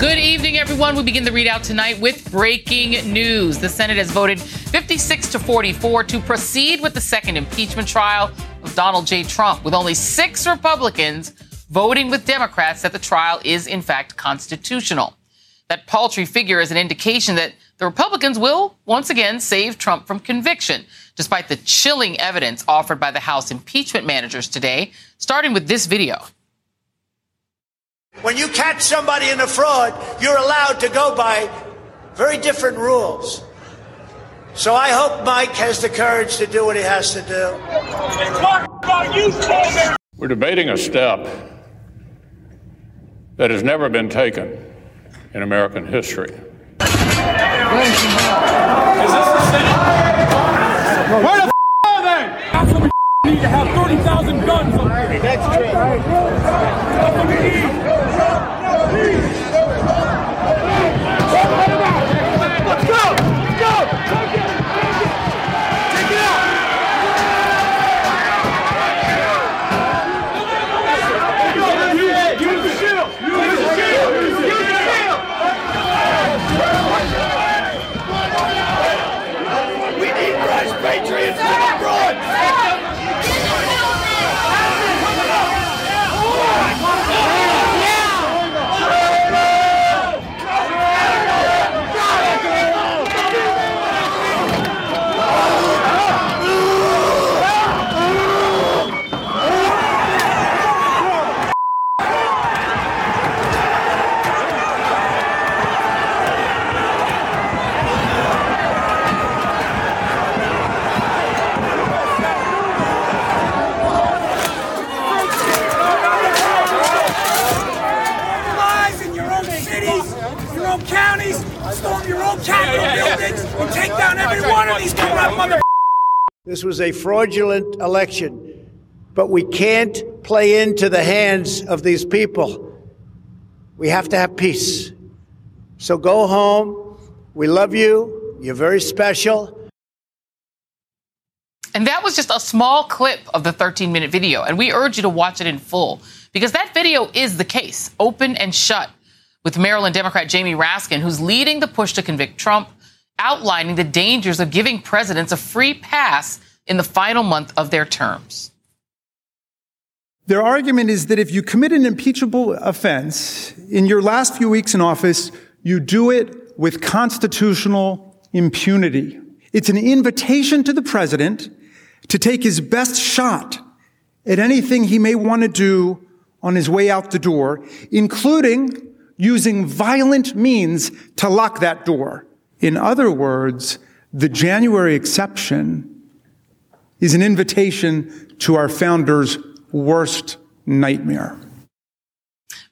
Good evening, everyone. We begin the readout tonight with breaking news. The Senate has voted 56 to 44 to proceed with the second impeachment trial of Donald J. Trump, with only six Republicans voting with Democrats that the trial is, in fact, constitutional. That paltry figure is an indication that the Republicans will once again save Trump from conviction, despite the chilling evidence offered by the House impeachment managers today, starting with this video. When you catch somebody in a fraud, you're allowed to go by very different rules. So I hope Mike has the courage to do what he has to do. We're debating a step that has never been taken in American history. Is this the Senate? Where the f- are they? That's what we need to have 30,000 guns on Next That's what we need. Let's go! Let's go! Take it! Take it out! Use the shield! Use the shield! Use the shield! We need fresh patriots abroad! lies in your own cities, your own counties, storm your own Capitol buildings, and take down every one of these corrupt mother. This was a fraudulent election, but we can't play into the hands of these people. We have to have peace. So go home. We love you. You're very special. And that was just a small clip of the 13 minute video. And we urge you to watch it in full because that video is the case, open and shut, with Maryland Democrat Jamie Raskin, who's leading the push to convict Trump, outlining the dangers of giving presidents a free pass in the final month of their terms. Their argument is that if you commit an impeachable offense in your last few weeks in office, you do it with constitutional impunity. It's an invitation to the president to take his best shot at anything he may want to do on his way out the door, including using violent means to lock that door. In other words, the January exception is an invitation to our founders' worst nightmare.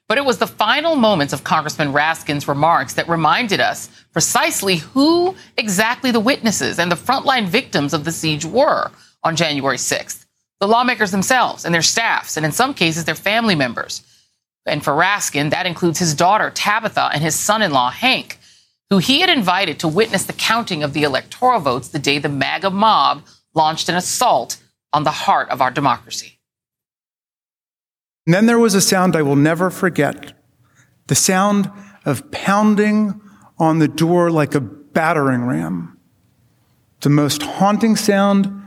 But it was the final moments of Congressman Raskin's remarks that reminded us precisely who exactly the witnesses and the frontline victims of the siege were on January 6th. The lawmakers themselves and their staffs, and in some cases, their family members. And for Raskin, that includes his daughter, Tabitha, and his son in law, Hank, who he had invited to witness the counting of the electoral votes the day the MAGA mob launched an assault on the heart of our democracy. And then there was a sound I will never forget the sound of pounding on the door like a battering ram. The most haunting sound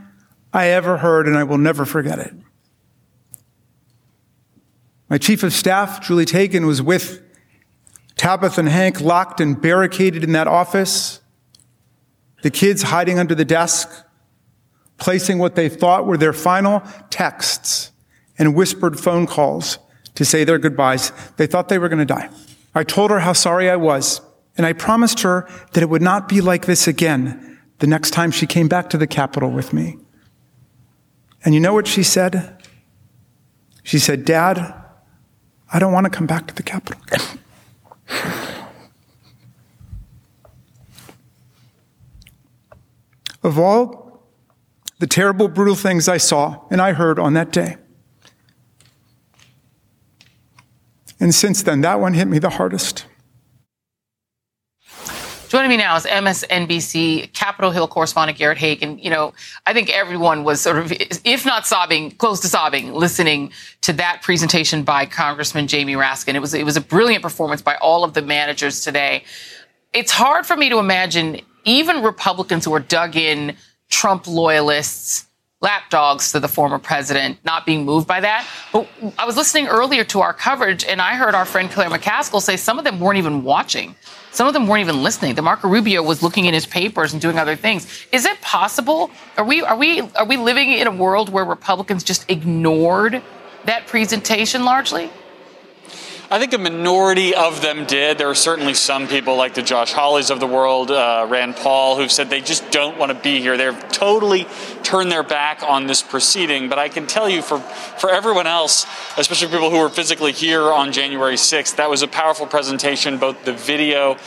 I ever heard, and I will never forget it. My chief of staff, Julie Tagen, was with Tabitha and Hank locked and barricaded in that office. The kids hiding under the desk, placing what they thought were their final texts and whispered phone calls to say their goodbyes. They thought they were going to die. I told her how sorry I was, and I promised her that it would not be like this again, the next time she came back to the Capitol with me. And you know what she said? She said, Dad, I don't want to come back to the Capitol. of all the terrible, brutal things I saw and I heard on that day, and since then, that one hit me the hardest. Joining me now is MSNBC Capitol Hill correspondent Garrett Haake. And, you know, I think everyone was sort of, if not sobbing, close to sobbing, listening to that presentation by Congressman Jamie Raskin. It was, it was a brilliant performance by all of the managers today. It's hard for me to imagine even Republicans who are dug in Trump loyalists, lapdogs to the former president, not being moved by that. But I was listening earlier to our coverage and I heard our friend Claire McCaskill say some of them weren't even watching some of them weren't even listening. The Marco Rubio was looking in his papers and doing other things. Is it possible? Are we are we are we living in a world where Republicans just ignored that presentation largely? I think a minority of them did. There are certainly some people like the Josh Hawleys of the world, uh, Rand Paul, who've said they just don't want to be here. They've totally turned their back on this proceeding. But I can tell you, for for everyone else, especially people who were physically here on January 6th, that was a powerful presentation. Both the video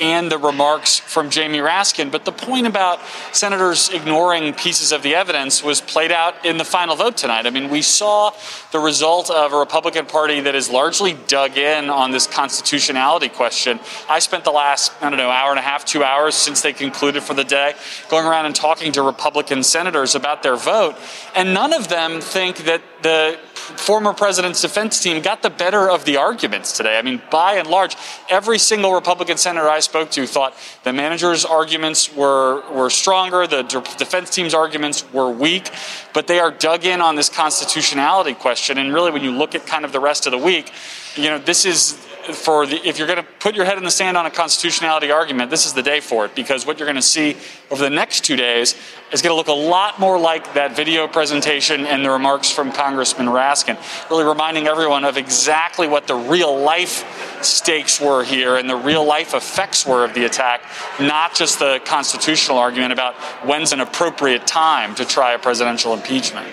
and the remarks from Jamie Raskin. But the point about senators ignoring pieces of the evidence was played out in the final vote tonight. I mean, we saw the result of a Republican Party that is largely dug in on this constitutionality question. I spent the last, I don't know, hour and a half, two hours since they concluded for the day, going around and talking to Republican senators about their vote. And none of them think that the former president's defense team got the better of the arguments today. I mean, by and large, every single Republican senator I spoke to thought the manager's arguments were, were stronger, the defense team's arguments were weak, but they are dug in on this constitutionality question. And really, when you look at kind of the rest of the week, you know, this is for the, if you're going to put your head in the sand on a constitutionality argument, this is the day for it because what you're going to see over the next two days is going to look a lot more like that video presentation and the remarks from Congressman Raskin, really reminding everyone of exactly what the real life stakes were here and the real life effects were of the attack, not just the constitutional argument about when's an appropriate time to try a presidential impeachment.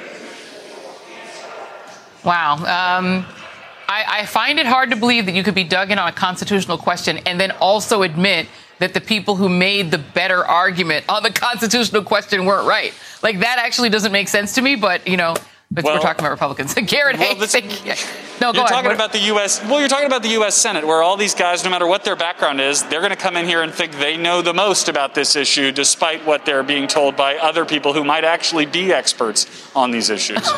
Wow. Um I, I find it hard to believe that you could be dug in on a constitutional question and then also admit that the people who made the better argument on the constitutional question weren't right. Like that actually doesn't make sense to me, but you know, but well, we're talking about Republicans. Garrett well, Hayes. No, go You're talking about the U.S. Well, you're talking about the U.S. Senate, where all these guys, no matter what their background is, they're going to come in here and think they know the most about this issue, despite what they're being told by other people who might actually be experts on these issues.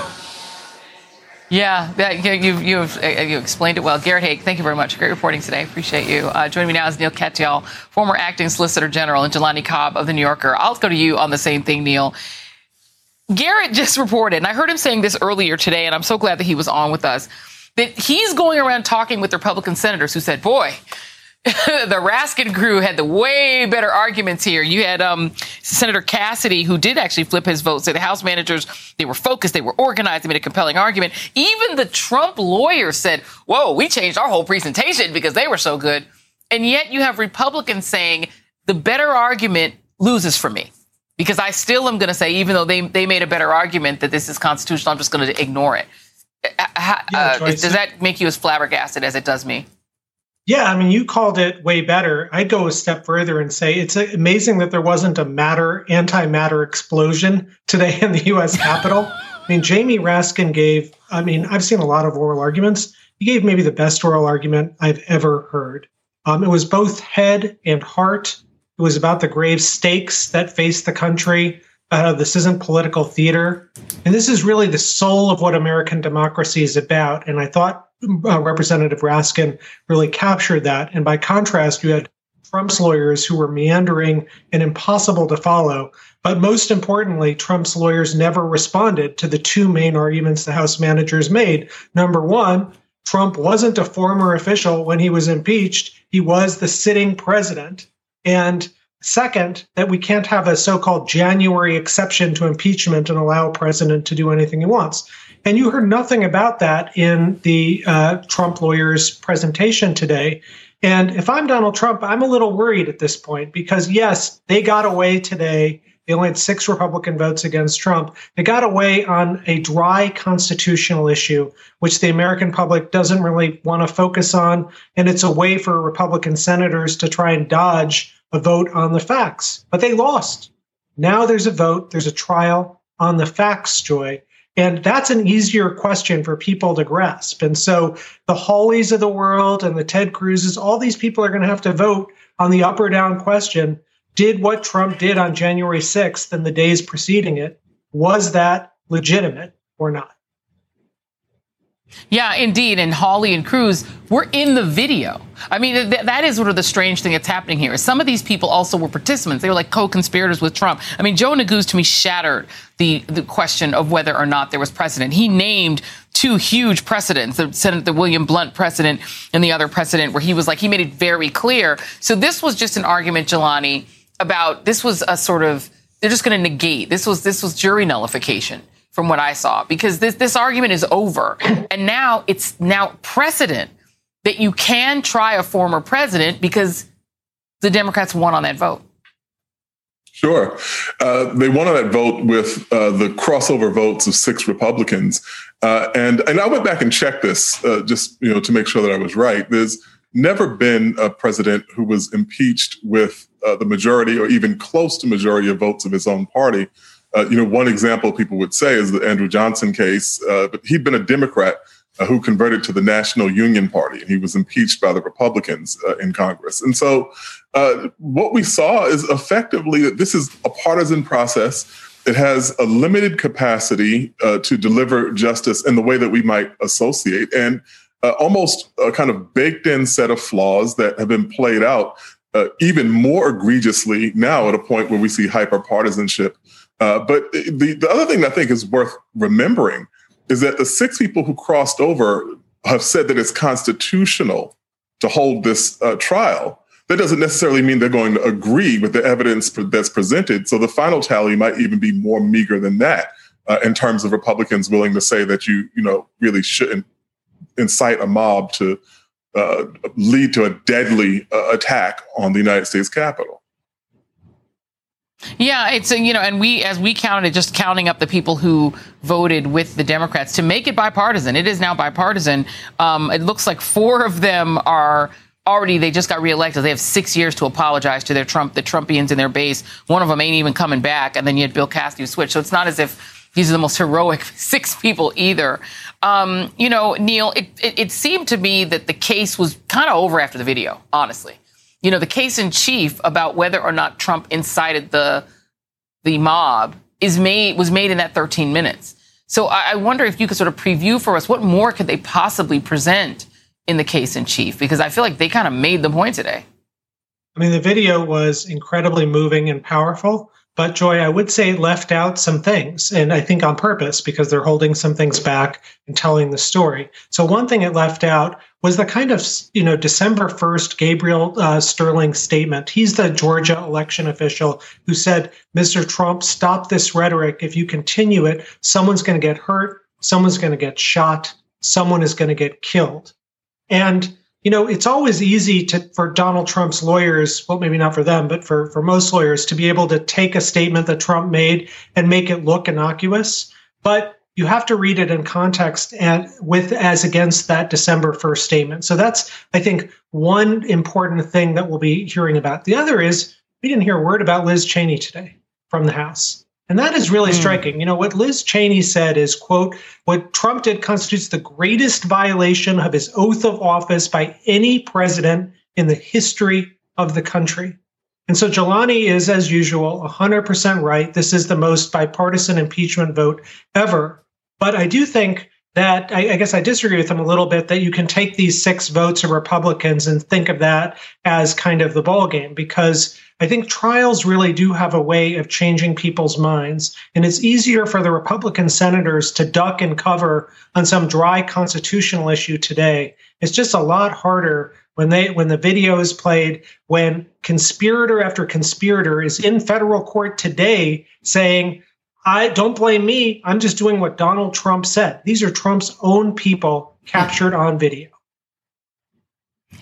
Yeah, that, you, you've, uh, you explained it well. Garrett Haake, thank you very much. Great reporting today. Appreciate you. Uh, joining me now is Neil Katyal, former acting solicitor general, and Jelani Cobb of the New Yorker. I'll go to you on the same thing, Neil. Garrett just reported, and I heard him saying this earlier today, and I'm so glad that he was on with us, that he's going around talking with Republican senators who said, boy, the Raskin crew had the way better arguments here. You had um, Senator Cassidy, who did actually flip his vote. said the House managers, they were focused, they were organized, they made a compelling argument. Even the Trump lawyers said, whoa, we changed our whole presentation because they were so good. And yet you have Republicans saying the better argument loses for me. Because I still am going to say, even though they, they made a better argument that this is constitutional, I'm just going to ignore it. Uh, uh, does that make you as flabbergasted as it does me? Yeah, I mean, you called it way better. I'd go a step further and say it's amazing that there wasn't a matter, antimatter explosion today in the US Capitol. I mean, Jamie Raskin gave, I mean, I've seen a lot of oral arguments. He gave maybe the best oral argument I've ever heard. Um, it was both head and heart. It was about the grave stakes that face the country. Uh, this isn't political theater. And this is really the soul of what American democracy is about. And I thought uh, Representative Raskin really captured that. And by contrast, you had Trump's lawyers who were meandering and impossible to follow. But most importantly, Trump's lawyers never responded to the two main arguments the House managers made. Number one, Trump wasn't a former official when he was impeached, he was the sitting president. And second, that we can't have a so called January exception to impeachment and allow a president to do anything he wants. And you heard nothing about that in the uh, Trump lawyers' presentation today. And if I'm Donald Trump, I'm a little worried at this point because, yes, they got away today They only had six Republican votes against Trump. They got away on a dry constitutional issue, which the American public doesn't really want to focus on. And it's a way for Republican senators to try and dodge a vote on the facts. But they lost. Now there's a vote, there's a trial on the facts, Joy. And that's an easier question for people to grasp. And so the Hawleys of the world and the Ted Cruzes, all these people are going to have to vote on the up or down question. Did what Trump did on January 6th and the days preceding it, was that legitimate or not? Yeah, indeed. And Hawley and Cruz were in the video. I mean, th- that is sort of the strange thing that's happening here. Some of these people also were participants. They were like co-conspirators with Trump. I mean, Joe Neguse to me shattered the, the question of whether or not there was precedent. He named two huge precedents, the William Blount precedent and the other precedent where he was like, he made it very clear. So this was just an argument, Jelani, about this was a sort of, they're just going to negate. This was, this was jury nullification from what I saw because this, this argument is over. And now it's now precedent that you can try a former president because the Democrats won on that vote. Sure. Uh, they won on that vote with uh, the crossover votes of six Republicans. Uh, and, and I went back and checked this uh, just you know to make sure that I was right. There's never been a president who was impeached with uh, the majority or even close to majority of votes of his own party. Uh, you know, one example people would say is the Andrew Johnson case, uh, but he'd been a Democrat uh, who converted to the National Union Party, and he was impeached by the Republicans uh, in Congress. And so, uh, what we saw is effectively that this is a partisan process. It has a limited capacity uh, to deliver justice in the way that we might associate, and almost a kind of baked in set of flaws that have been played out even more egregiously now at a point where we see hyper partisanship uh, but the, the other thing I think is worth remembering is that the six people who crossed over have said that it's constitutional to hold this uh, trial. That doesn't necessarily mean they're going to agree with the evidence that's presented. So the final tally might even be more meager than that uh, in terms of Republicans willing to say that you, you know, really shouldn't incite a mob to uh, lead to a deadly uh, attack on the United States Capitol. Yeah, it's you know, and we as we counted, just counting up the people who voted with the Democrats to make it bipartisan. It is now bipartisan. Um, it looks like four of them are already they just got reelected. They have six years to apologize to their Trump, the Trumpians in their base. One of them ain't even coming back, and then you had Bill Cassidy switch. So it's not as if these are the most heroic six people either. Um, you know, Neil, it, it, it seemed to me that the case was kind of over after the video, honestly you know, the case in chief about whether or not Trump incited the the mob is made was made in that 13 minutes. So I, I wonder if you could sort of preview for us what more could they possibly present in the case in chief because I feel like they kind of made the point today. I mean, the video was incredibly moving and powerful. But Joy, I would say left out some things, and I think on purpose because they're holding some things back and telling the story. So one thing it left out was the kind of you know December first Gabriel uh, Sterling statement. He's the Georgia election official who said, "Mr. Trump, stop this rhetoric. If you continue it, someone's going to get hurt, someone's going to get shot, someone is going to get killed," and you know, it's always easy to for Donald Trump's lawyers, well, maybe not for them, but for for most lawyers, to be able to take a statement that Trump made and make it look innocuous. But you have to read it in context and with as against that December 1st statement. So that's, I think, one important thing that we'll be hearing about. The other is we didn't hear a word about Liz Cheney today from the House. And that is really mm. striking. You know, what Liz Cheney said is, quote, what Trump did constitutes the greatest violation of his oath of office by any president in the history of the country. And so Jelani is, as usual, 100% right. This is the most bipartisan impeachment vote ever. But I do think that I, I, guess I disagree with him a little bit that you can take these six votes of Republicans and think of that as kind of the ball game because I think trials really do have a way of changing people's minds. And it's easier for the Republican senators to duck and cover on some dry constitutional issue today. It's just a lot harder when they when the video is played, when conspirator after conspirator is in federal court today saying, I don't blame me. I'm just doing what Donald Trump said. These are Trump's own people captured on video.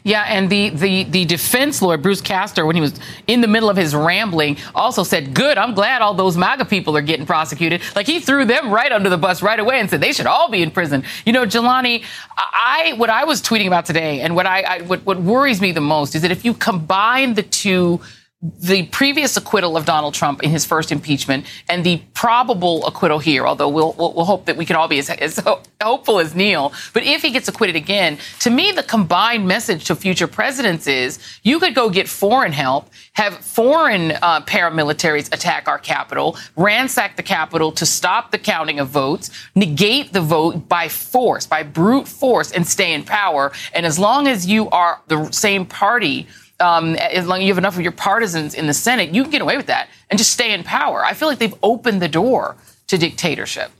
Yeah, and the, the, the defense lawyer, Bruce Castor, when he was in the middle of his rambling, also said, Good, I'm glad all those MAGA people are getting prosecuted. Like he threw them right under the bus right away and said they should all be in prison. You know, Jelani, I what I was tweeting about today and what I, I what, what worries me the most is that if you combine the two the previous acquittal of Donald Trump in his first impeachment and the probable acquittal here, although we'll, we'll, we'll hope that we can all be as, as, hopeful as Neil. But if he gets acquitted again, to me, the combined message to future presidents is you could go get foreign help, have foreign uh, paramilitaries attack our capital, ransack the capital to stop the counting of votes, negate the vote by force, by brute force, and stay in power. And as long as you are the same party, um, as long as you have enough of your partisans in the Senate, you can get away with that and just stay in power. I feel like they've opened the door to dictatorship.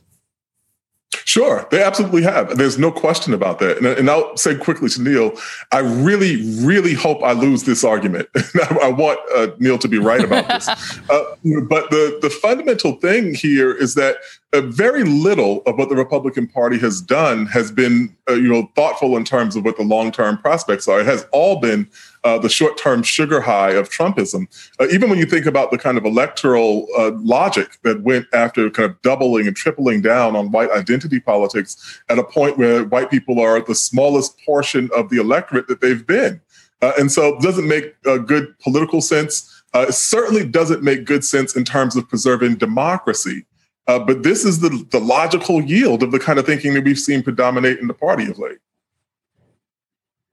Sure, they absolutely have. There's no question about that. And, and I'll say quickly to Neil, I really, really hope I lose this argument. I want uh, Neil to be right about this. uh, but the, the fundamental thing here is that uh, very little of what the Republican Party has done has been, uh, you know, thoughtful in terms of what the long-term prospects are. It has all been uh, the short-term sugar high of Trumpism. Uh, even when you think about the kind of electoral uh, logic that went after kind of doubling and tripling down on white identity politics at a point where white people are the smallest portion of the electorate that they've been. Uh, and so it doesn't make good political sense. Uh, it certainly doesn't make good sense in terms of preserving democracy. Uh, but this is the, the logical yield of the kind of thinking that we've seen predominate in the party of late.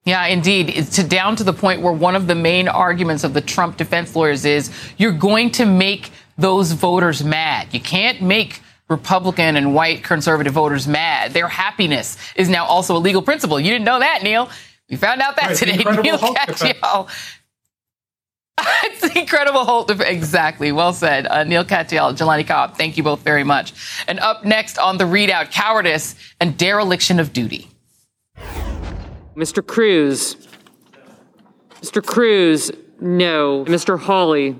Yeah, indeed. It's to down to the point where one of the main arguments of the Trump defense lawyers is you're going to make those voters mad. You can't make Republican and white conservative voters mad. Their happiness is now also a legal principle. You didn't know that, Neil. We found out that right, today. Neil Katyal. it's the incredible Holt. Exactly. Well said. Uh, Neil Katyal, Jelani Cobb, thank you both very much. And up next on the readout, cowardice and dereliction of duty. Mr. Cruz. Mr. Cruz, no. Mr. Hawley.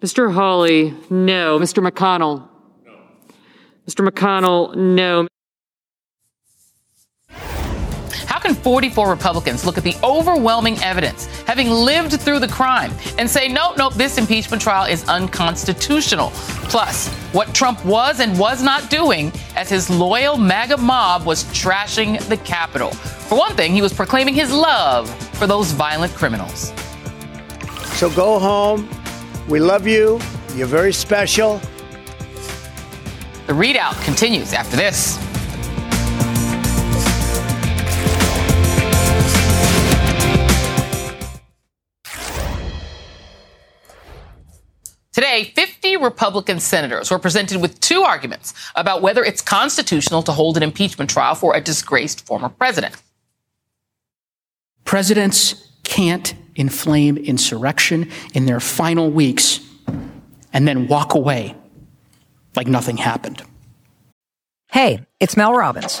Mr. Hawley, no. Mr. McConnell. Mr. McConnell, no. How can 44 Republicans look at the overwhelming evidence, having lived through the crime, and say, nope, nope, this impeachment trial is unconstitutional? Plus, what Trump was and was not doing as his loyal MAGA mob was trashing the Capitol. For one thing, he was proclaiming his love for those violent criminals. So go home. We love you. You're very special. The readout continues after this. Today, 50 Republican senators were presented with two arguments about whether it's constitutional to hold an impeachment trial for a disgraced former president. Presidents can't inflame insurrection in their final weeks and then walk away like nothing happened. Hey, it's Mel Robbins.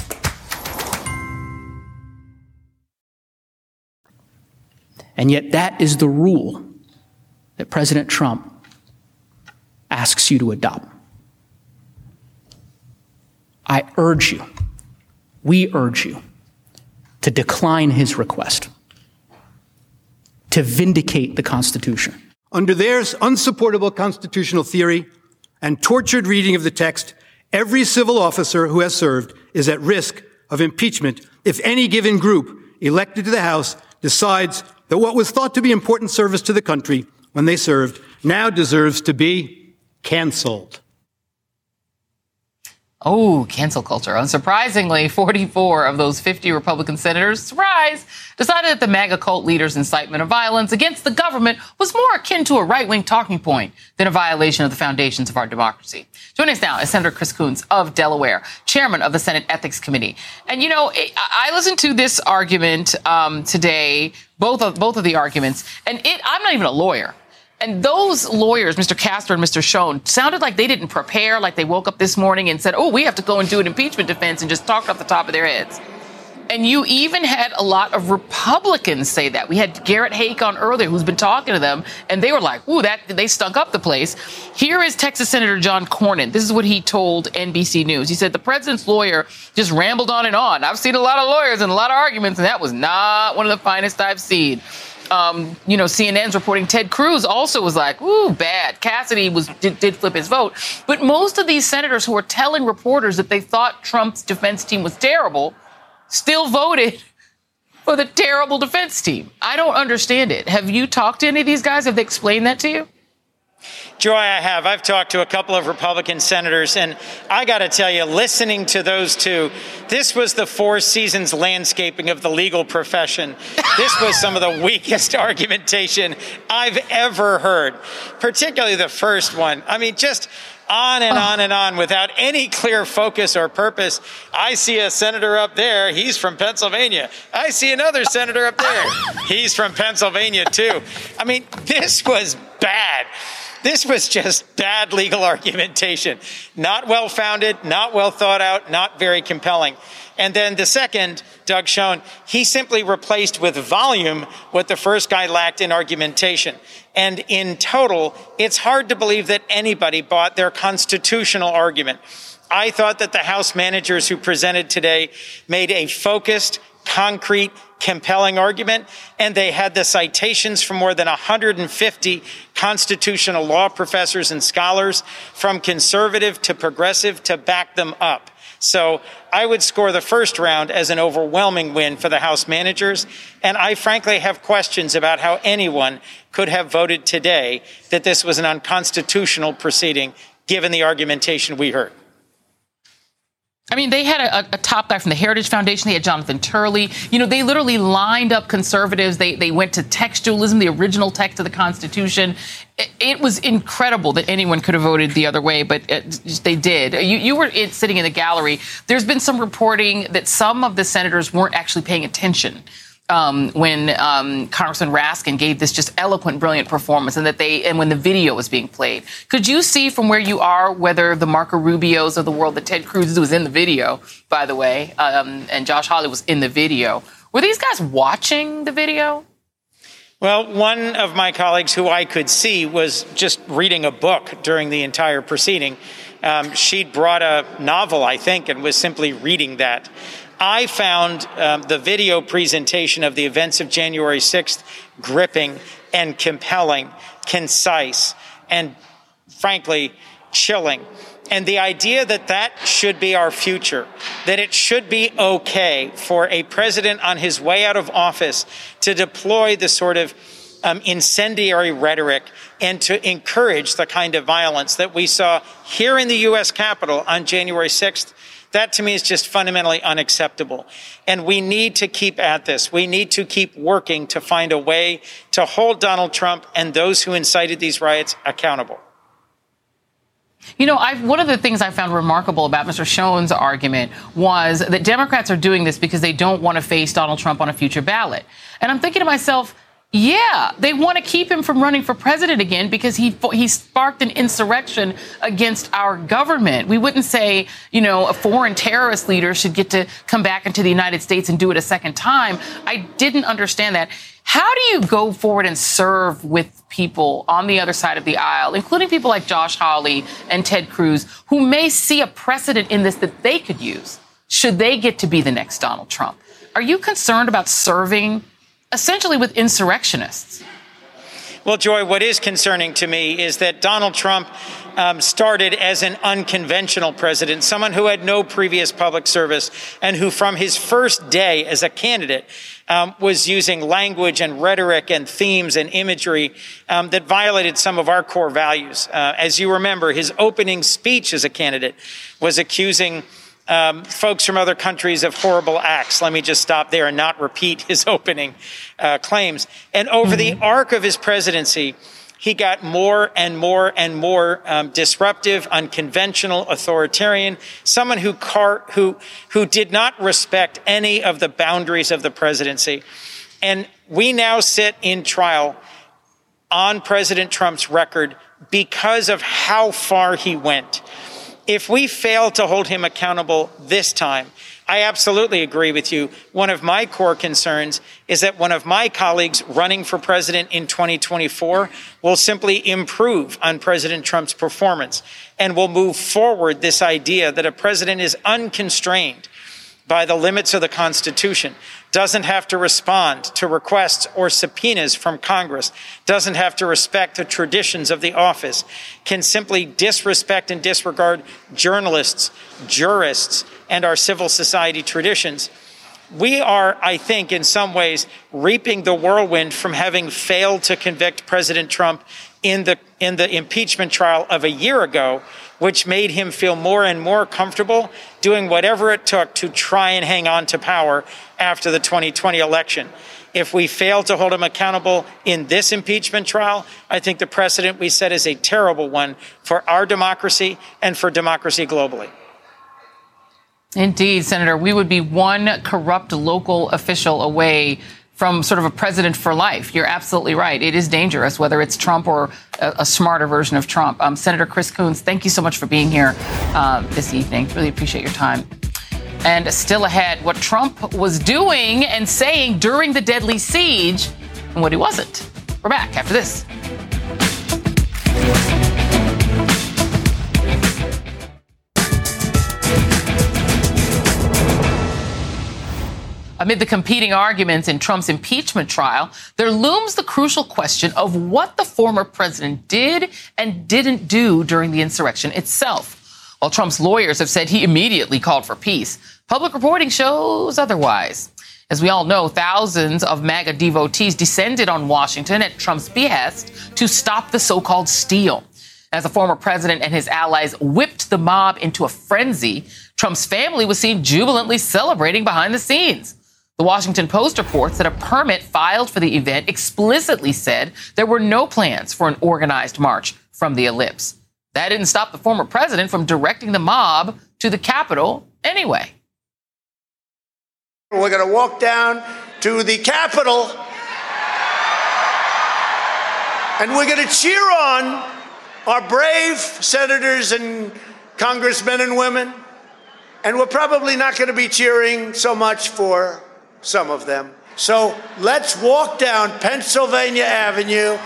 And yet, that is the rule that President Trump asks you to adopt. I urge you, we urge you, to decline his request, to vindicate the Constitution. Under their unsupportable constitutional theory and tortured reading of the text, every civil officer who has served is at risk of impeachment if any given group elected to the House decides that what was thought to be important service to the country when they served now deserves to be canceled. Oh, cancel culture. Unsurprisingly, 44 of those 50 Republican senators, surprise, decided that the MAGA cult leader's incitement of violence against the government was more akin to a right wing talking point than a violation of the foundations of our democracy. Joining us now is Senator Chris Coons of Delaware, chairman of the Senate Ethics Committee. And, you know, I listened to this argument um, today, both of, both of the arguments, and it, I'm not even a lawyer. And those lawyers, Mr. Castor and Mr. Schoen, sounded like they didn't prepare, like they woke up this morning and said, oh, we have to go and do an impeachment defense and just talked off the top of their heads. And you even had a lot of Republicans say that. We had Garrett Haake on earlier, who's been talking to them, and they were like, ooh, that they stunk up the place. Here is Texas Senator John Cornyn. This is what he told NBC News. He said the president's lawyer just rambled on and on. I've seen a lot of lawyers and a lot of arguments, and that was not one of the finest I've seen um, you know, CNN's reporting Ted Cruz also was like, ooh, bad. Cassidy was did, did flip his vote. But most of these senators who were telling reporters that they thought Trump's defense team was terrible still voted for the terrible defense team. I don't understand it. Have you talked to any of these guys? Have they explained that to you? Joy, I have. I've talked to a couple of Republican senators, and I got to tell you, listening to those two, this was the Four Seasons landscaping of the legal profession. This was some of the weakest argumentation I've ever heard, particularly the first one. I mean, just on and on and on without any clear focus or purpose. I see a senator up there. He's from Pennsylvania. I see another senator up there. He's from Pennsylvania, too. I mean, this was bad. This was just bad legal argumentation. Not well founded, not well thought out, not very compelling. And then the second, Doug Schoen, he simply replaced with volume what the first guy lacked in argumentation. And in total, it's hard to believe that anybody bought their constitutional argument. I thought that the House managers who presented today made a focused, concrete, compelling argument, and they had the citations from more than 150 constitutional law professors and scholars, from conservative to progressive, to back them up. So I would score the first round as an overwhelming win for the House managers. And I frankly have questions about how anyone could have voted today that this was an unconstitutional proceeding, given the argumentation we heard. I mean, they had a, a, top guy from the Heritage Foundation. They had Jonathan Turley. You know, they literally lined up conservatives. They they went to textualism, the original text of the Constitution. It, it was incredible that anyone could have voted the other way, but it, they did. You, you were sitting in the gallery. There's been some reporting that some of the senators weren't actually paying attention um, when um, Congressman Raskin gave this just eloquent, brilliant performance, and that they and when the video was being played. Could you see from where you are whether the Marco Rubios of the world, that Ted Cruz was in the video, by the way, um, and Josh Hawley was in the video? Were these guys watching the video? Well, one of my colleagues who I could see was just reading a book during the entire proceeding. Um, she'd brought a novel, I think, and was simply reading that. I found um, the video presentation of the events of January 6th gripping and compelling, concise, and frankly, chilling. And the idea that that should be our future, that it should be okay for a president on his way out of office to deploy the sort of um, incendiary rhetoric and to encourage the kind of violence that we saw here in the U.S. Capitol on January 6th that to me is just fundamentally unacceptable. And we need to keep at this. We need to keep working to find a way to hold Donald Trump and those who incited these riots accountable. You know, I've, one of the things I found remarkable about Mr. Schoen's argument was that Democrats are doing this because they don't want to face Donald Trump on a future ballot. And I'm thinking to myself, yeah, they want to keep him from running for president again because he he sparked an insurrection against our government. We wouldn't say, you know, a foreign terrorist leader should get to come back into the United States and do it a second time. I didn't understand that. How do you go forward and serve with people on the other side of the aisle, including people like Josh Hawley and Ted Cruz, who may see a precedent in this that they could use should they get to be the next Donald Trump? Are you concerned about serving essentially with insurrectionists. Well, Joy, what is concerning to me is that Donald Trump um, started as an unconventional president, someone who had no previous public service, and who, from his first day as a candidate, um, was using language and rhetoric and themes and imagery um, that violated some of our core values. Uh, as you remember, his opening speech as a candidate was accusing um, folks from other countries of horrible acts. Let me just stop there and not repeat his opening uh, claims. And over mm-hmm. the arc of his presidency, he got more and more and more um, disruptive, unconventional, authoritarian, someone who, car- who, who did not respect any of the boundaries of the presidency. And we now sit in trial on President Trump's record because of how far he went. If we fail to hold him accountable this time, I absolutely agree with you. One of my core concerns is that one of my colleagues running for president in 2024 will simply improve on President Trump's performance and will move forward this idea that a president is unconstrained by the limits of the Constitution, doesn't have to respond to requests or subpoenas from Congress, doesn't have to respect the traditions of the office, can simply disrespect and disregard journalists, jurists, and our civil society traditions. We are, I think, in some ways, reaping the whirlwind from having failed to convict President Trump in the, in the impeachment trial of a year ago which made him feel more and more comfortable doing whatever it took to try and hang on to power after the 2020 election. If we fail to hold him accountable in this impeachment trial, I think the precedent we set is a terrible one for our democracy and for democracy globally. Indeed, Senator. We would be one corrupt local official away from sort of a president for life. You're absolutely right. It is dangerous, whether it's Trump or a, a smarter version of Trump. Um, Senator Chris Coons, thank you so much for being here uh, this evening. Really appreciate your time. And still ahead, what Trump was doing and saying during the deadly siege and what he wasn't. We're back after this. Amid the competing arguments in Trump's impeachment trial, there looms the crucial question of what the former president did and didn't do during the insurrection itself. While Trump's lawyers have said he immediately called for peace, public reporting shows otherwise. As we all know, thousands of MAGA devotees descended on Washington at Trump's behest to stop the so called steal. As the former president and his allies whipped the mob into a frenzy, Trump's family was seen jubilantly celebrating behind the scenes. The Washington Post reports that a permit filed for the event explicitly said there were no plans for an organized march from the ellipse. That didn't stop the former president from directing the mob to the Capitol anyway. We're going to walk down to the Capitol and we're going to cheer on our brave senators and congressmen and women. And we're probably not going to be cheering so much for some of them. So let's walk down Pennsylvania Avenue.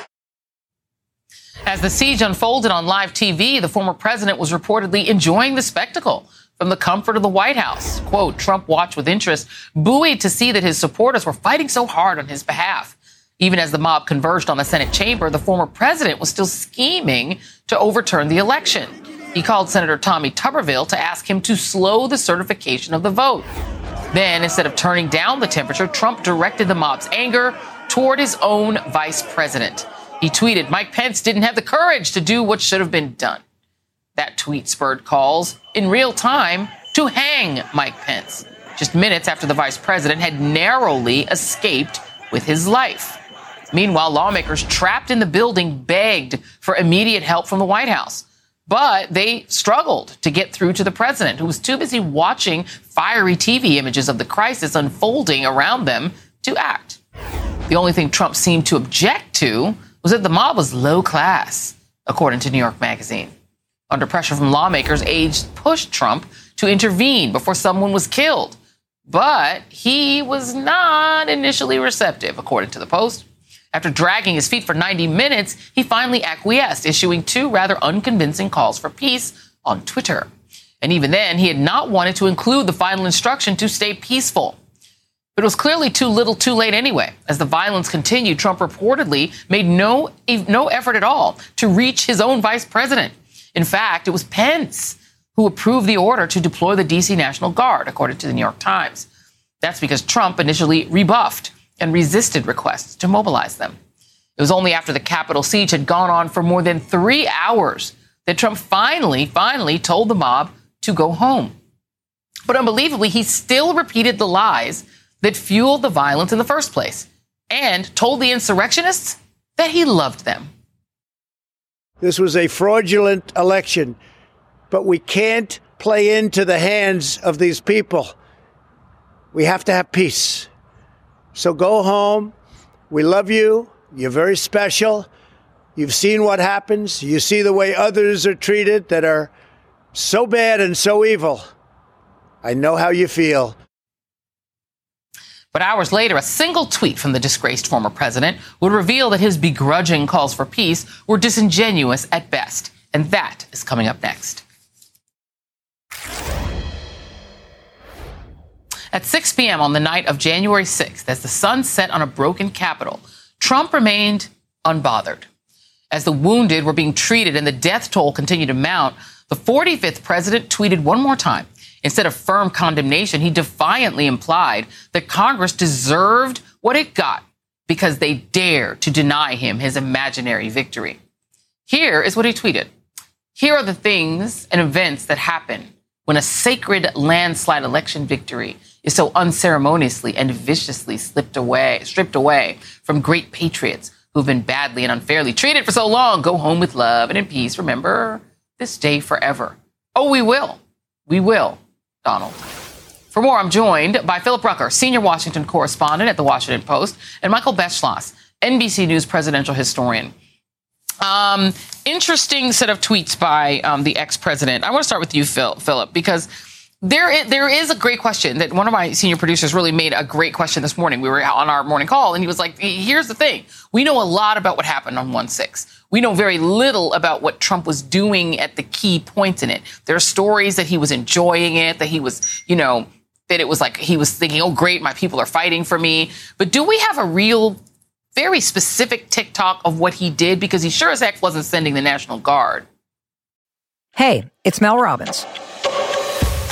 As the siege unfolded on live TV, the former president was reportedly enjoying the spectacle from the comfort of the White House. Quote, Trump watched with interest, buoyed to see that his supporters were fighting so hard on his behalf. Even as the mob converged on the Senate chamber, the former president was still scheming to overturn the election. He called Senator Tommy Tuberville to ask him to slow the certification of the vote. Then, instead of turning down the temperature, Trump directed the mob's anger toward his own vice president. He tweeted, Mike Pence didn't have the courage to do what should have been done. That tweet spurred calls in real time to hang Mike Pence, just minutes after the vice president had narrowly escaped with his life. Meanwhile, lawmakers trapped in the building begged for immediate help from the White House. But they struggled to get through to the president, who was too busy watching fiery TV images of the crisis unfolding around them to act. The only thing Trump seemed to object to was that the mob was low class, according to New York Magazine. Under pressure from lawmakers, aides pushed Trump to intervene before someone was killed. But he was not initially receptive, according to the Post. After dragging his feet for 90 minutes, he finally acquiesced, issuing two rather unconvincing calls for peace on Twitter. And even then, he had not wanted to include the final instruction to stay peaceful. But it was clearly too little too late anyway. As the violence continued, Trump reportedly made no, no effort at all to reach his own vice president. In fact, it was Pence who approved the order to deploy the D.C. National Guard, according to the New York Times. That's because Trump initially rebuffed and resisted requests to mobilize them. It was only after the Capitol siege had gone on for more than three hours that Trump finally, finally told the mob to go home. But unbelievably, he still repeated the lies that fueled the violence in the first place and told the insurrectionists that he loved them. This was a fraudulent election, but we can't play into the hands of these people. We have to have peace. So go home. We love you. You're very special. You've seen what happens. You see the way others are treated that are so bad and so evil. I know how you feel. But hours later, a single tweet from the disgraced former president would reveal that his begrudging calls for peace were disingenuous at best. And that is coming up next. At 6 p.m. on the night of January 6th, as the sun set on a broken Capitol, Trump remained unbothered. As the wounded were being treated and the death toll continued to mount, the 45th president tweeted one more time Instead of firm condemnation, he defiantly implied that Congress deserved what it got because they dared to deny him his imaginary victory. Here is what he tweeted. Here are the things and events that happen when a sacred landslide election victory is so unceremoniously and viciously slipped away, stripped away from great patriots who've been badly and unfairly treated for so long. Go home with love and in peace. Remember this day forever. Oh, we will. We will. Donald. For more, I'm joined by Philip Rucker, senior Washington correspondent at the Washington Post, and Michael Beschloss, NBC News presidential historian. Um, interesting set of tweets by um, the ex-president. I want to start with you, Phil, Philip, because there is, there is a great question that one of my senior producers really made a great question this morning. We were on our morning call, and he was like, "Here's the thing: we know a lot about what happened on one six. We know very little about what Trump was doing at the key points in it. There are stories that he was enjoying it, that he was, you know, that it was like he was thinking, oh, great, my people are fighting for me. But do we have a real, very specific tick-tock of what he did? Because he sure as heck wasn't sending the National Guard. Hey, it's Mel Robbins.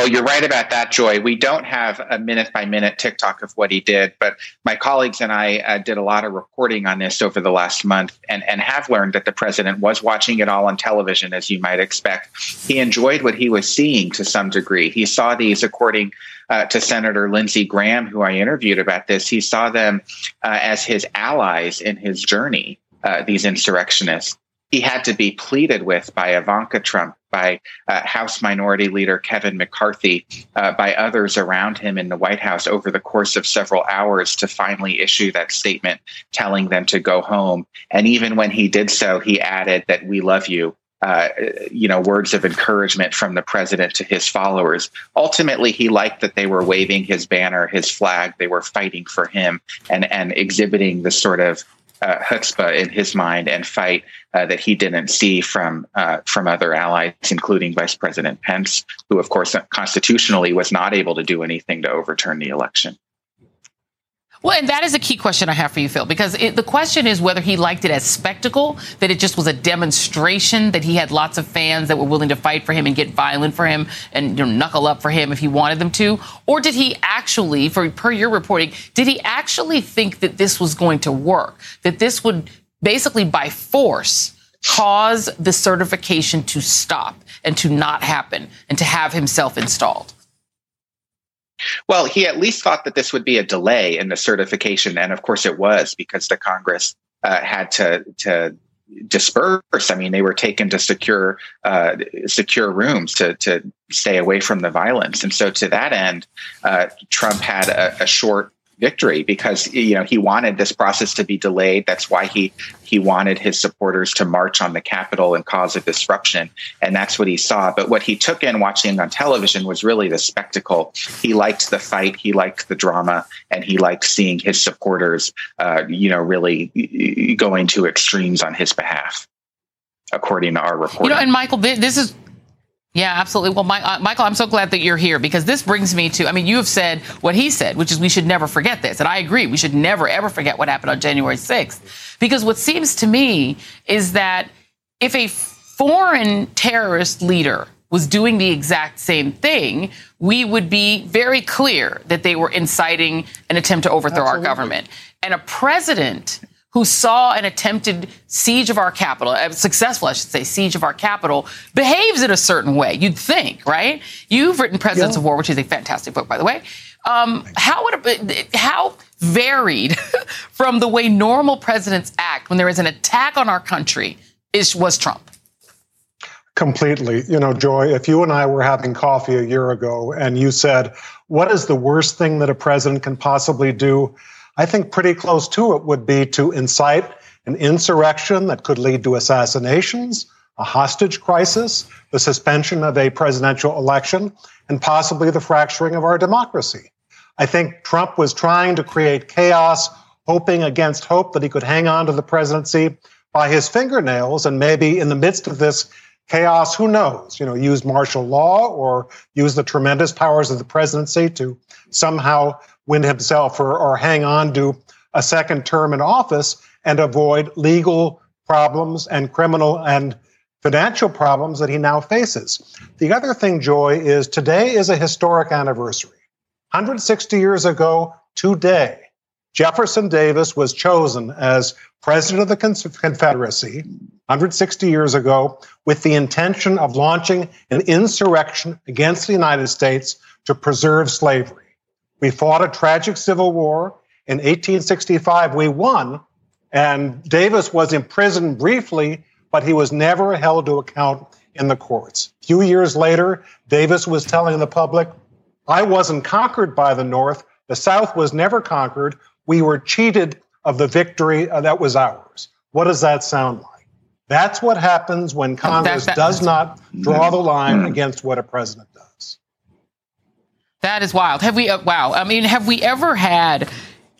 Well, you're right about that, Joy. We don't have a minute by minute tick-tock of what he did, but my colleagues and I uh, did a lot of reporting on this over the last month and, and have learned that the president was watching it all on television, as you might expect. He enjoyed what he was seeing to some degree. He saw these, according uh, to Senator Lindsey Graham, who I interviewed about this, he saw them uh, as his allies in his journey, uh, these insurrectionists he had to be pleaded with by Ivanka Trump, by uh, House Minority Leader Kevin McCarthy, uh, by others around him in the White House over the course of several hours to finally issue that statement telling them to go home. And even when he did so, he added that we love you. Uh, you know, words of encouragement from the president to his followers. Ultimately, he liked that they were waving his banner, his flag. They were fighting for him and and exhibiting the sort of uh, in his mind and fight uh, that he didn't see from uh, from other allies, including Vice President Pence, who, of course, constitutionally was not able to do anything to overturn the election. Well, and that is a key question I have for you, Phil, because it, the question is whether he liked it as spectacle, that it just was a demonstration, that he had lots of fans that were willing to fight for him and get violent for him and you know, knuckle up for him if he wanted them to, or did he actually, for per your reporting, did he actually think that this was going to work, that this would basically by force cause the certification to stop and to not happen and to have himself installed? Well, he at least thought that this would be a delay in the certification, and of course it was because the Congress uh, had to to disperse. I mean, they were taken to secure uh, secure rooms to to stay away from the violence, and so to that end, uh, Trump had a, a short victory because you know he wanted this process to be delayed. That's why he he wanted his supporters to march on the Capitol and cause a disruption, and that's what he saw. But what he took in watching on television was really the spectacle. He liked the fight, he liked the drama, and he liked seeing his supporters, uh, you know, really going to extremes on his behalf. According to our report, you know, and Michael, this is yeah, absolutely. Well, my, uh, Michael, I'm so glad that you're here because this brings me to, I mean, you have said what he said, which is we should never forget this. And I agree. We should never, ever forget what happened on January 6th. Because what seems to me is that if a foreign terrorist leader was doing the exact same thing, we would be very clear that they were inciting an attempt to overthrow Absolutely. our government. And a president who saw an attempted siege of our Capitol, a successful, I should say, siege of our Capitol, behaves in a certain way. You'd think, right? You've written Presidents yeah. of War, which is a fantastic book, by the way. Um, how would it, how varied from the way normal presidents act when there is an attack on our country is was Trump? Completely. You know, Joy, if you and I were having coffee a year ago and you said, "What is the worst thing that a president can possibly do?" I think pretty close to it would be to incite an insurrection that could lead to assassinations, a hostage crisis, the suspension of a presidential election, and possibly the fracturing of our democracy. I think Trump was trying to create chaos, hoping against hope that he could hang on to the presidency by his fingernails. And maybe in the midst of this chaos, who knows, you know, use martial law or use the tremendous powers of the presidency to somehow win himself or, or hang on to a second term in office and avoid legal problems and criminal and financial problems that he now faces. The other thing, Joy, is today is a historic anniversary. 160 years ago today, Jefferson Davis was chosen as president of the Confederacy 160 years ago with the intention of launching an insurrection against the United States to preserve slavery. We fought a tragic civil war. In 1865, we won, and Davis was imprisoned briefly, but he was never held to account in the courts. A few years later, Davis was telling the public, I wasn't conquered by the North. The South was never conquered. We were cheated of the victory that was ours. What does that sound like? That's what happens when Congress that, that, does not draw the line against what a president does. That is wild. Have we? Uh, wow. I mean, have we ever had?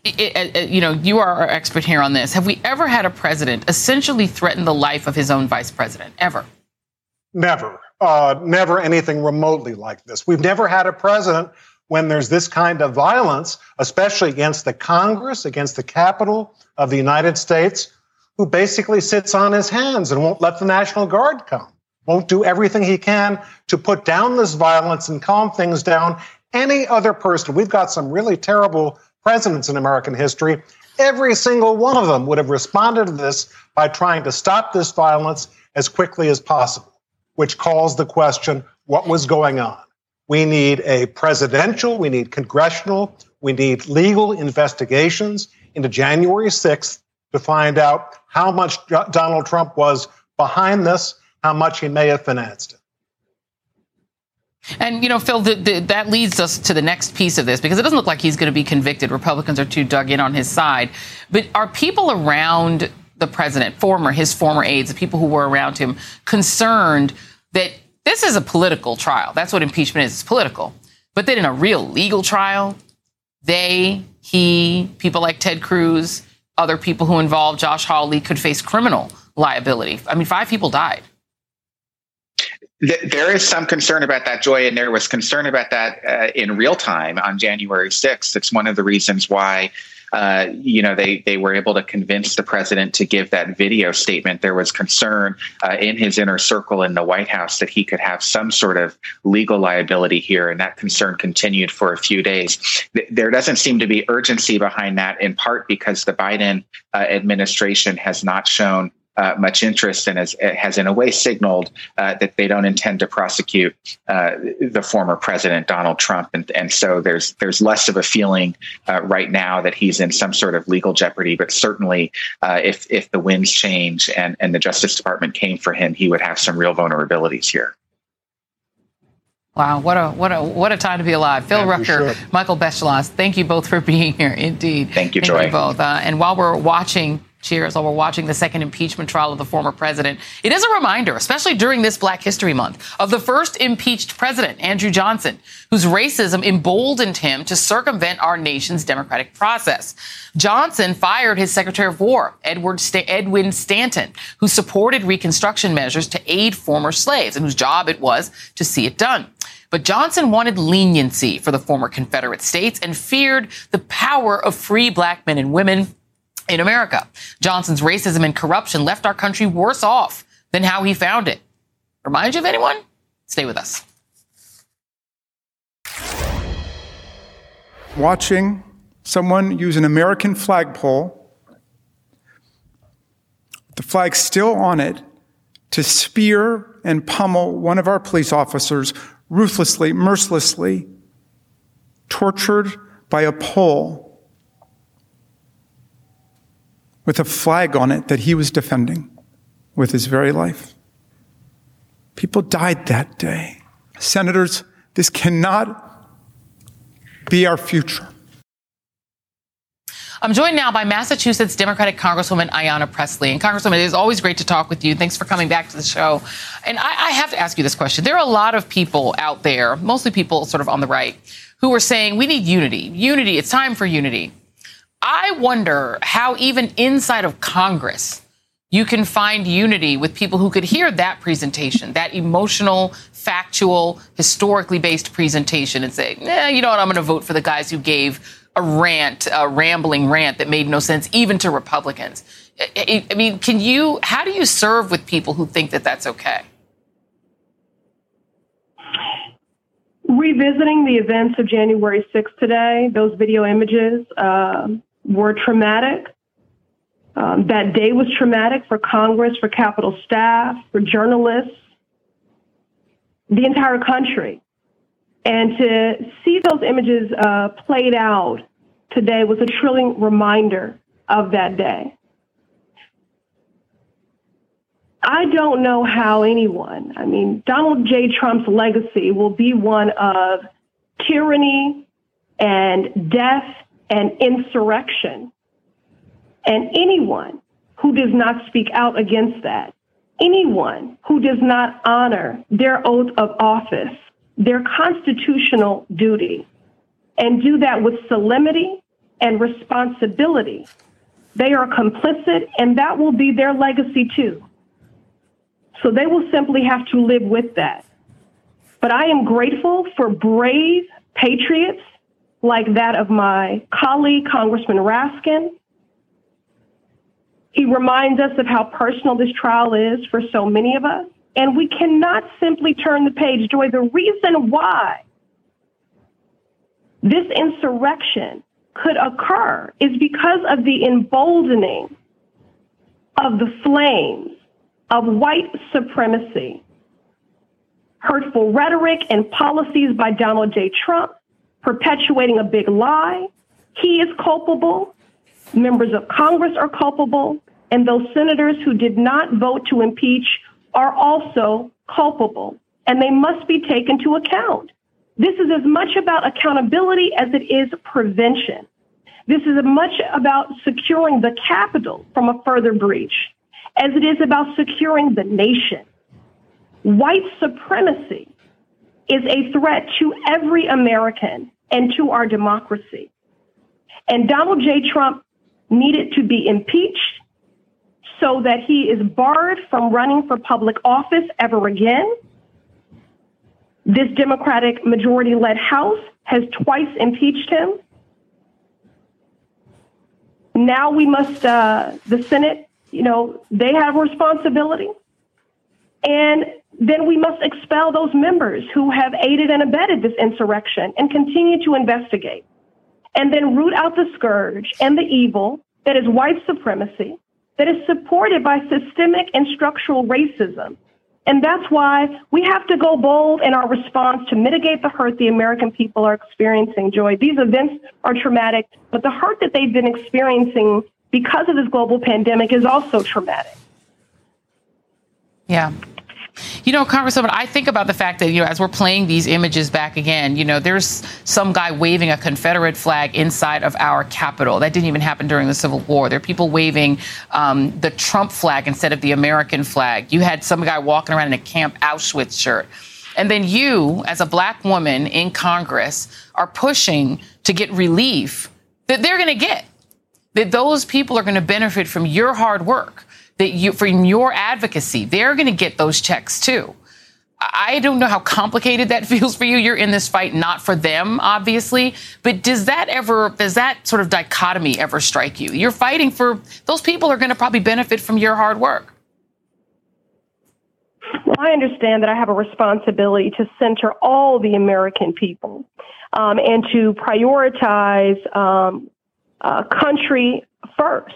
It, it, it, you know, you are our expert here on this. Have we ever had a president essentially threaten the life of his own vice president? Ever? Never. Uh, never anything remotely like this. We've never had a president when there's this kind of violence, especially against the Congress, against the Capitol of the United States, who basically sits on his hands and won't let the National Guard come, won't do everything he can to put down this violence and calm things down any other person, we've got some really terrible presidents in American history. Every single one of them would have responded to this by trying to stop this violence as quickly as possible, which calls the question what was going on? We need a presidential, we need congressional, we need legal investigations into January 6th to find out how much Donald Trump was behind this, how much he may have financed it. And, you know, Phil, the, the, that leads us to the next piece of this because it doesn't look like he's going to be convicted. Republicans are too dug in on his side. But are people around the president, former, his former aides, the people who were around him, concerned that this is a political trial? That's what impeachment is. It's political. But then in a real legal trial, they, he, people like Ted Cruz, other people who involved Josh Hawley could face criminal liability. I mean, five people died there is some concern about that, Joy, and there was concern about that uh, in real time on January 6th. It's one of the reasons why, uh, you know, they, they were able to convince the president to give that video statement. There was concern uh, in his inner circle in the White House that he could have some sort of legal liability here, and that concern continued for a few days. There doesn't seem to be urgency behind that, in part because the Biden uh, administration has not shown uh, much interest and has, has in a way signaled uh, that they don't intend to prosecute uh, the former president Donald Trump, and, and so there's there's less of a feeling uh, right now that he's in some sort of legal jeopardy. But certainly, uh, if if the winds change and and the Justice Department came for him, he would have some real vulnerabilities here. Wow, what a what a what a time to be alive. Phil yeah, Rucker, Michael Beschloss, thank you both for being here. Indeed, thank you, Joy. You both. Uh, and while we're watching Cheers while we're watching the second impeachment trial of the former president. It is a reminder, especially during this Black History Month, of the first impeached president, Andrew Johnson, whose racism emboldened him to circumvent our nation's democratic process. Johnson fired his Secretary of War, Edward St- Edwin Stanton, who supported Reconstruction measures to aid former slaves and whose job it was to see it done. But Johnson wanted leniency for the former Confederate states and feared the power of free black men and women in America. Johnson's racism and corruption left our country worse off than how he found it. Remind you of anyone? Stay with us. Watching someone use an American flagpole, the flag still on it, to spear and pummel one of our police officers ruthlessly, mercilessly, tortured by a pole with a flag on it that he was defending with his very life. People died that day. Senators, this cannot be our future. I'm joined now by Massachusetts Democratic Congresswoman Ayanna Pressley. And Congresswoman, it is always great to talk with you. Thanks for coming back to the show. And I, I have to ask you this question. There are a lot of people out there, mostly people sort of on the right, who are saying we need unity. Unity, it's time for unity. I wonder how even inside of Congress you can find unity with people who could hear that presentation, that emotional, factual, historically based presentation and say, eh, you know what, I'm going to vote for the guys who gave a rant, a rambling rant that made no sense even to Republicans. I, mean, can you, how do you serve with people who think that that's okay? Revisiting the events of January 6th today, those video images, uh, were traumatic. Um, that day was traumatic for Congress, for Capitol staff, for journalists, the entire country. And to see those images uh, played out today was a thrilling reminder of that day. I don't know how anyone, I mean, Donald J. Trump's legacy will be one of tyranny and death and insurrection. And anyone who does not speak out against that, anyone who does not honor their oath of office, their constitutional duty, and do that with solemnity and responsibility, they are complicit, and that will be their legacy too. So they will simply have to live with that. But I am grateful for brave patriots like that of my colleague, Congressman Raskin. He reminds us of how personal this trial is for so many of us. And we cannot simply turn the page. Joy, the reason why this insurrection could occur is because of the emboldening of the flames of white supremacy, hurtful rhetoric and policies by Donald J. Trump, perpetuating a big lie. He is culpable. Members of Congress are culpable. And those senators who did not vote to impeach are also culpable. And they must be taken to account. This is as much about accountability as it is prevention. This is as much about securing the Capitol from a further breach as it is about securing the nation. White supremacy is a threat to every American and to our democracy. And Donald J. Trump needed to be impeached so that he is barred from running for public office ever again. This Democratic majority led House has twice impeached him. Now we must, uh, the Senate, you know, they have responsibility. And then we must expel those members who have aided and abetted this insurrection and continue to investigate. And then root out the scourge and the evil that is white supremacy, that is supported by systemic and structural racism. And that's why we have to go bold in our response to mitigate the hurt the American people are experiencing, Joy. These events are traumatic, but the hurt that they've been experiencing because of this global pandemic is also traumatic. Yeah. You know, Congresswoman, I think about the fact that, you know, as we're playing these images back again, you know, there's some guy waving a Confederate flag inside of our Capitol. That didn't even happen during the Civil War. There are people waving um, the Trump flag instead of the American flag. You had some guy walking around in a Camp Auschwitz shirt. And then you, as a black woman in Congress, are pushing to get relief that they're going to get, that those people are going to benefit from your hard work that you, from your advocacy, they're going to get those checks too. I don't know how complicated that feels for you. You're in this fight not for them, obviously, but does that ever, does that sort of dichotomy ever strike you? You're fighting for those people are going to probably benefit from your hard work. Well, I understand that I have a responsibility to center all the American people um, and to prioritize um, uh, country first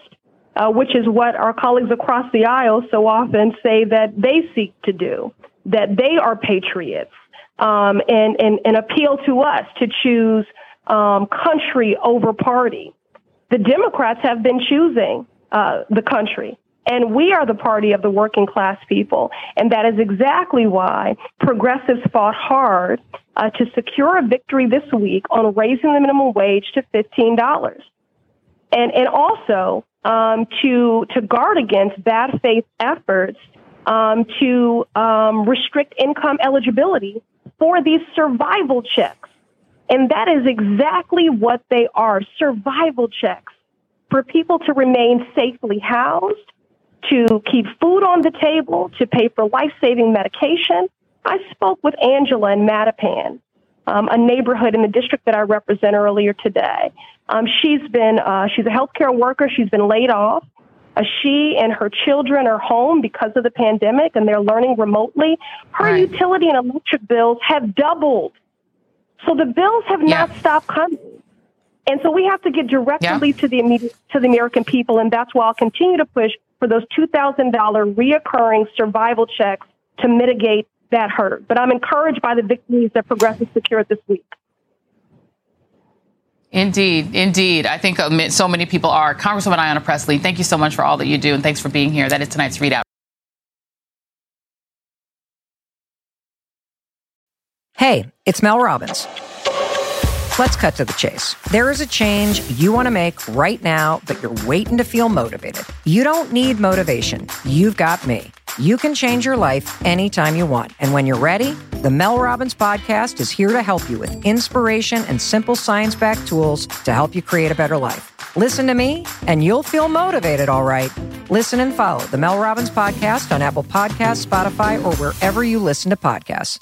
uh, which is what our colleagues across the aisle so often say that they seek to do, that they are patriots, um, and, and, and appeal to us to choose um, country over party. The Democrats have been choosing uh, the country. And we are the party of the working class people. And that is exactly why progressives fought hard uh, to secure a victory this week on raising the minimum wage to $15. And, and also um, to to guard against bad faith efforts um, to um, restrict income eligibility for these survival checks. And that is exactly what they are survival checks for people to remain safely housed, to keep food on the table, to pay for life saving medication. I spoke with Angela in Mattapan, um, a neighborhood in the district that I represent earlier today. Um, she's been uh, she's a healthcare worker. She's been laid off. Uh, she and her children are home because of the pandemic, and they're learning remotely. Her right. utility and electric bills have doubled. So the bills have yeah. not stopped coming. And so we have to get directly yeah. to the immediate, to the American people, and that's why I'll continue to push for those two thousand dollar reoccurring survival checks to mitigate that hurt. But I'm encouraged by the victories that Progressive secured this week. Indeed, indeed. I think uh, so many people are. Congresswoman Ayanna Pressley, thank you so much for all that you do, and thanks for being here. That is tonight's readout. Hey, it's Mel Robbins. Let's cut to the chase. There is a change you want to make right now, but you're waiting to feel motivated. You don't need motivation. You've got me. You can change your life anytime you want. And when you're ready, the Mel Robbins podcast is here to help you with inspiration and simple science backed tools to help you create a better life. Listen to me, and you'll feel motivated, all right. Listen and follow the Mel Robbins podcast on Apple Podcasts, Spotify, or wherever you listen to podcasts.